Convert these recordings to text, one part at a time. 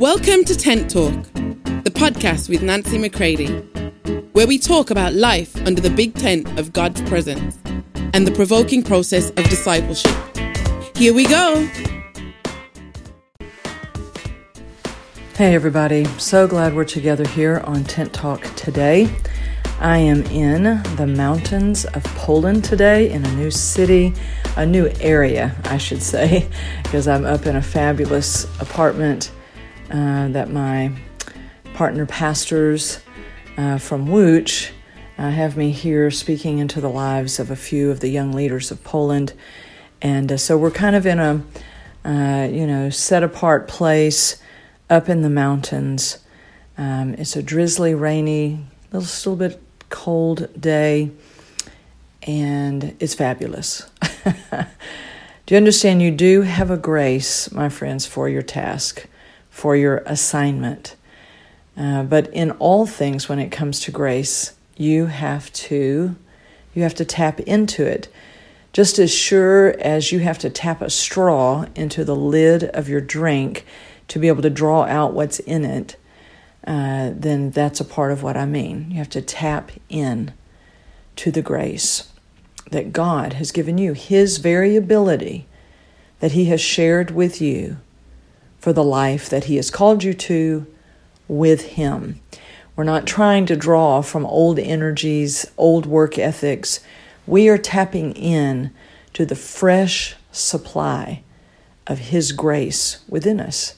Welcome to Tent Talk, the podcast with Nancy McCready, where we talk about life under the big tent of God's presence and the provoking process of discipleship. Here we go. Hey, everybody. So glad we're together here on Tent Talk today. I am in the mountains of Poland today in a new city, a new area, I should say, because I'm up in a fabulous apartment uh, that my partner pastors uh, from Łódź uh, have me here speaking into the lives of a few of the young leaders of Poland. And uh, so we're kind of in a, uh, you know, set apart place up in the mountains. Um, it's a drizzly, rainy, little still bit cold day, and it's fabulous. do you understand? You do have a grace, my friends, for your task for your assignment. Uh, but in all things, when it comes to grace, you have to you have to tap into it. Just as sure as you have to tap a straw into the lid of your drink to be able to draw out what's in it, uh, then that's a part of what I mean. You have to tap in to the grace that God has given you, His very ability that He has shared with you for the life that He has called you to with Him. We're not trying to draw from old energies, old work ethics. We are tapping in to the fresh supply of His grace within us.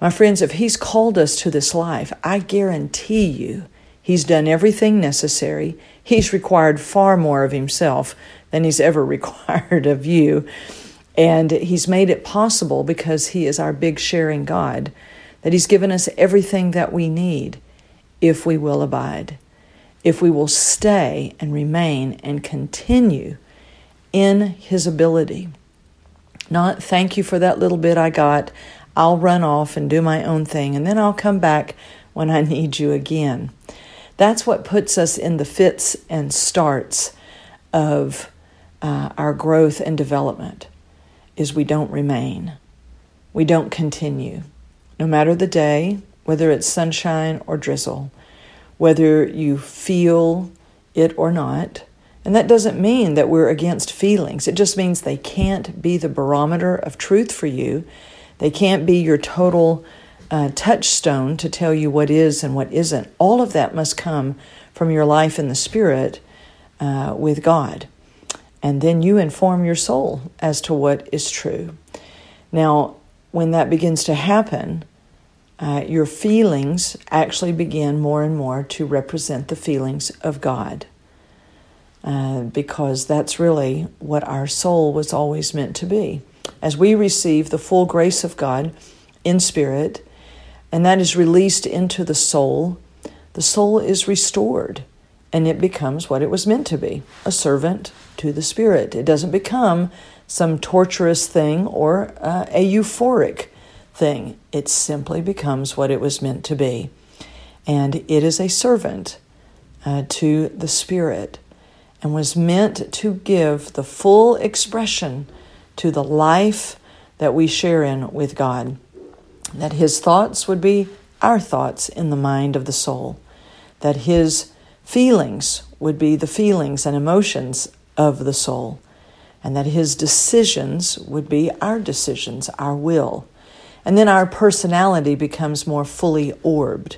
My friends, if He's called us to this life, I guarantee you He's done everything necessary. He's required far more of Himself than He's ever required of you. And He's made it possible because He is our big sharing God, that He's given us everything that we need if we will abide, if we will stay and remain and continue in His ability. Not thank you for that little bit I got. I'll run off and do my own thing, and then I'll come back when I need you again. That's what puts us in the fits and starts of uh, our growth and development is we don't remain. We don't continue. No matter the day, whether it's sunshine or drizzle, whether you feel it or not. And that doesn't mean that we're against feelings. It just means they can't be the barometer of truth for you. They can't be your total uh, touchstone to tell you what is and what isn't. All of that must come from your life in the Spirit uh, with God and then you inform your soul as to what is true. Now, when that begins to happen, uh, your feelings actually begin more and more to represent the feelings of God. Uh, because that's really what our soul was always meant to be. As we receive the full grace of God in spirit, and that is released into the soul, the soul is restored and it becomes what it was meant to be a servant to the Spirit. It doesn't become some torturous thing or uh, a euphoric thing. It simply becomes what it was meant to be. And it is a servant uh, to the Spirit and was meant to give the full expression to the life that we share in with God. That His thoughts would be our thoughts in the mind of the soul. That His feelings would be the feelings and emotions of the soul, and that his decisions would be our decisions, our will. And then our personality becomes more fully orbed,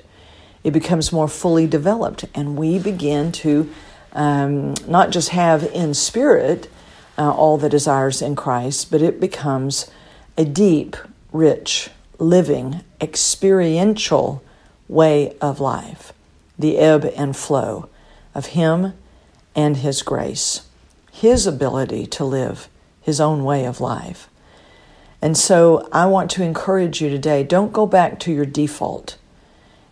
it becomes more fully developed, and we begin to um, not just have in spirit uh, all is ours in Christ, but it becomes a deep, rich, living, experiential way of life the ebb and flow of Him and His grace, His ability to live His own way of life. And so I want to encourage you today don't go back to your default.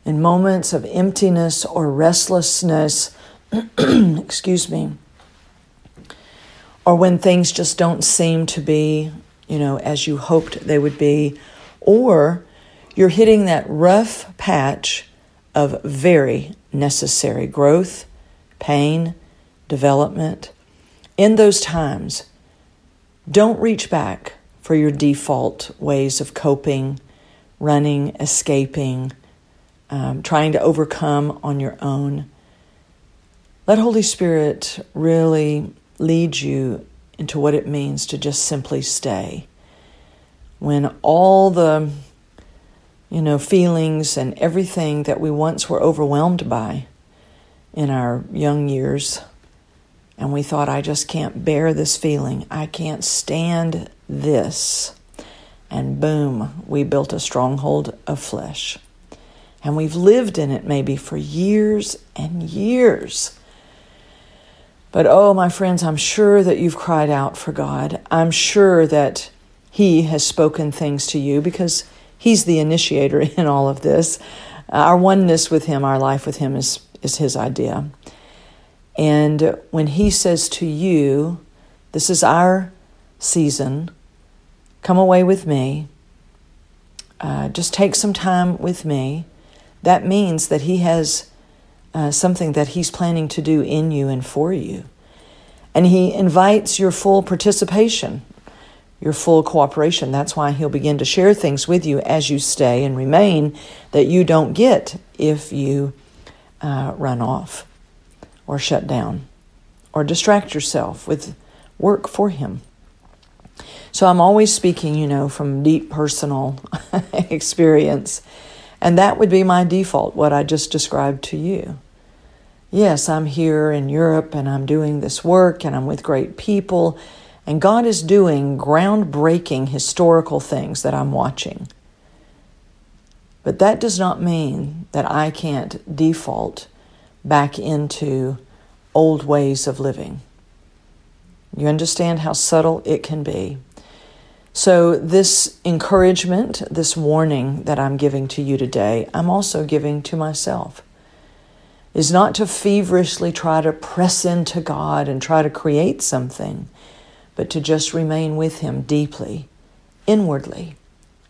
In moments of emptiness or restlessness, excuse me, or when things just don't seem to be, you know, as you hoped they would be, or you're hitting that rough patch of very necessary growth, pain, development. In those times, don't reach back for your default ways of coping, running, escaping, um, trying to overcome on your own. Let Holy Spirit really lead you into what it means to just simply stay. When all the you know feelings and everything that we once were overwhelmed by in our young years and we thought I just can't bear this feeling. I can't stand this. And boom, we built a stronghold of flesh. And we've lived in it maybe for years and years. But oh, my friends, I'm sure that you've cried out for God. I'm sure that He has spoken things to you because He's the initiator in all of this. Our oneness with Him, our life with Him, is, is His idea. And when He says to you, This is our season, come away with me, uh, just take some time with me, that means that He has uh, something that He's planning to do in you and for you. And He invites your full participation, your full cooperation. That's why He'll begin to share things with you as you stay and remain that you don't get if you uh, run off or shut down or distract yourself with work for Him. So I'm always speaking, you know, from deep personal experience. And that would be my default, what I just described to you. Yes, I'm here in Europe and I'm doing this work and I'm with great people, and God is doing groundbreaking historical things that I'm watching. But that does not mean that I can't default back into old ways of living. You understand how subtle it can be. So, this encouragement, this warning that I'm giving to you today, I'm also giving to myself. Is not to feverishly try to press into God and try to create something, but to just remain with Him deeply, inwardly,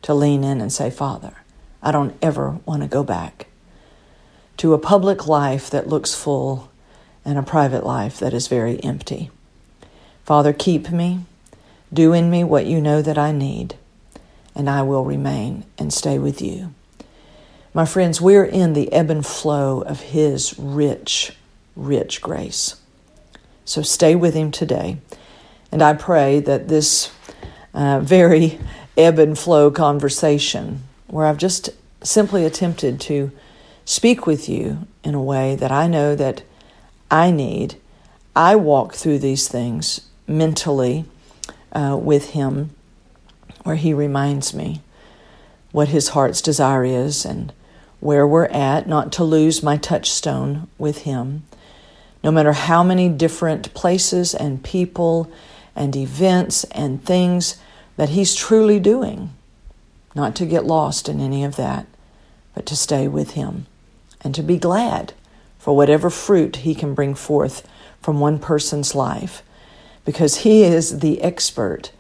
to lean in and say, Father, I don't ever want to go back to a public life that looks full and a private life that is very empty. Father, keep me do in me what you know that I need, and I will remain and stay with you. My friends, we're in the ebb and flow of His rich, rich grace. So stay with Him today. And I pray that this uh, very ebb and flow conversation, where I've just simply attempted to speak with you in a way that I know that I need, I walk through these things mentally uh, with Him, where He reminds me what His heart's desire is and where we're at, not to lose my touchstone with Him. No matter how many different places and people and events and things that He's truly doing, not to get lost in any of that, but to stay with Him and to be glad for whatever fruit He can bring forth from one person's life because He is the expert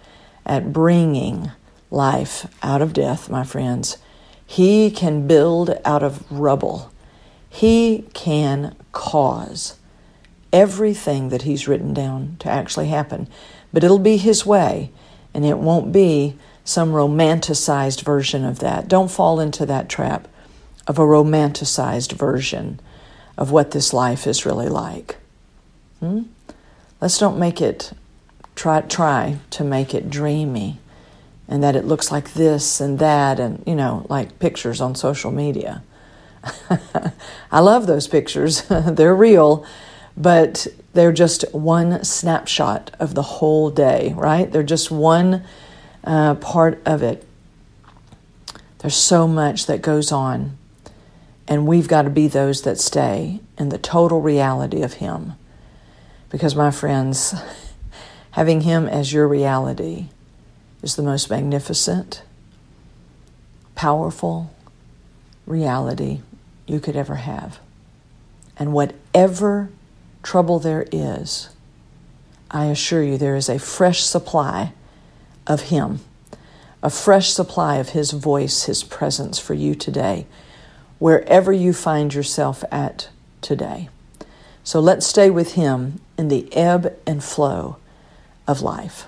at bringing life out of death, my friends. He can build out of rubble. He can cause everything that He's written down to actually happen. But it'll be His way, and it won't be some romanticized version of that. Don't fall into that trap of a romanticized version of what this life is really like. Hmm? Let's don't make it try try to make it dreamy and that it looks like this and that and you know like pictures on social media. I love those pictures. they're real, but they're just one snapshot of the whole day, right? They're just one uh, part of it. There's so much that goes on, and we've got to be those that stay in the total reality of Him. Because, my friends, having Him as your reality is the most magnificent, powerful reality you could ever have. And whatever trouble there is, I assure you there is a fresh supply of Him, a fresh supply of His voice, His presence for you today, wherever you find yourself at today. So let's stay with Him in the ebb and flow of life.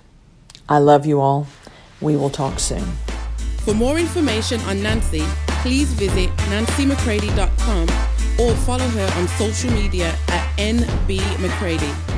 I love you all. We will talk soon. For more information on Nancy, please visit nancymccready.com or follow her on social media at NB McCready.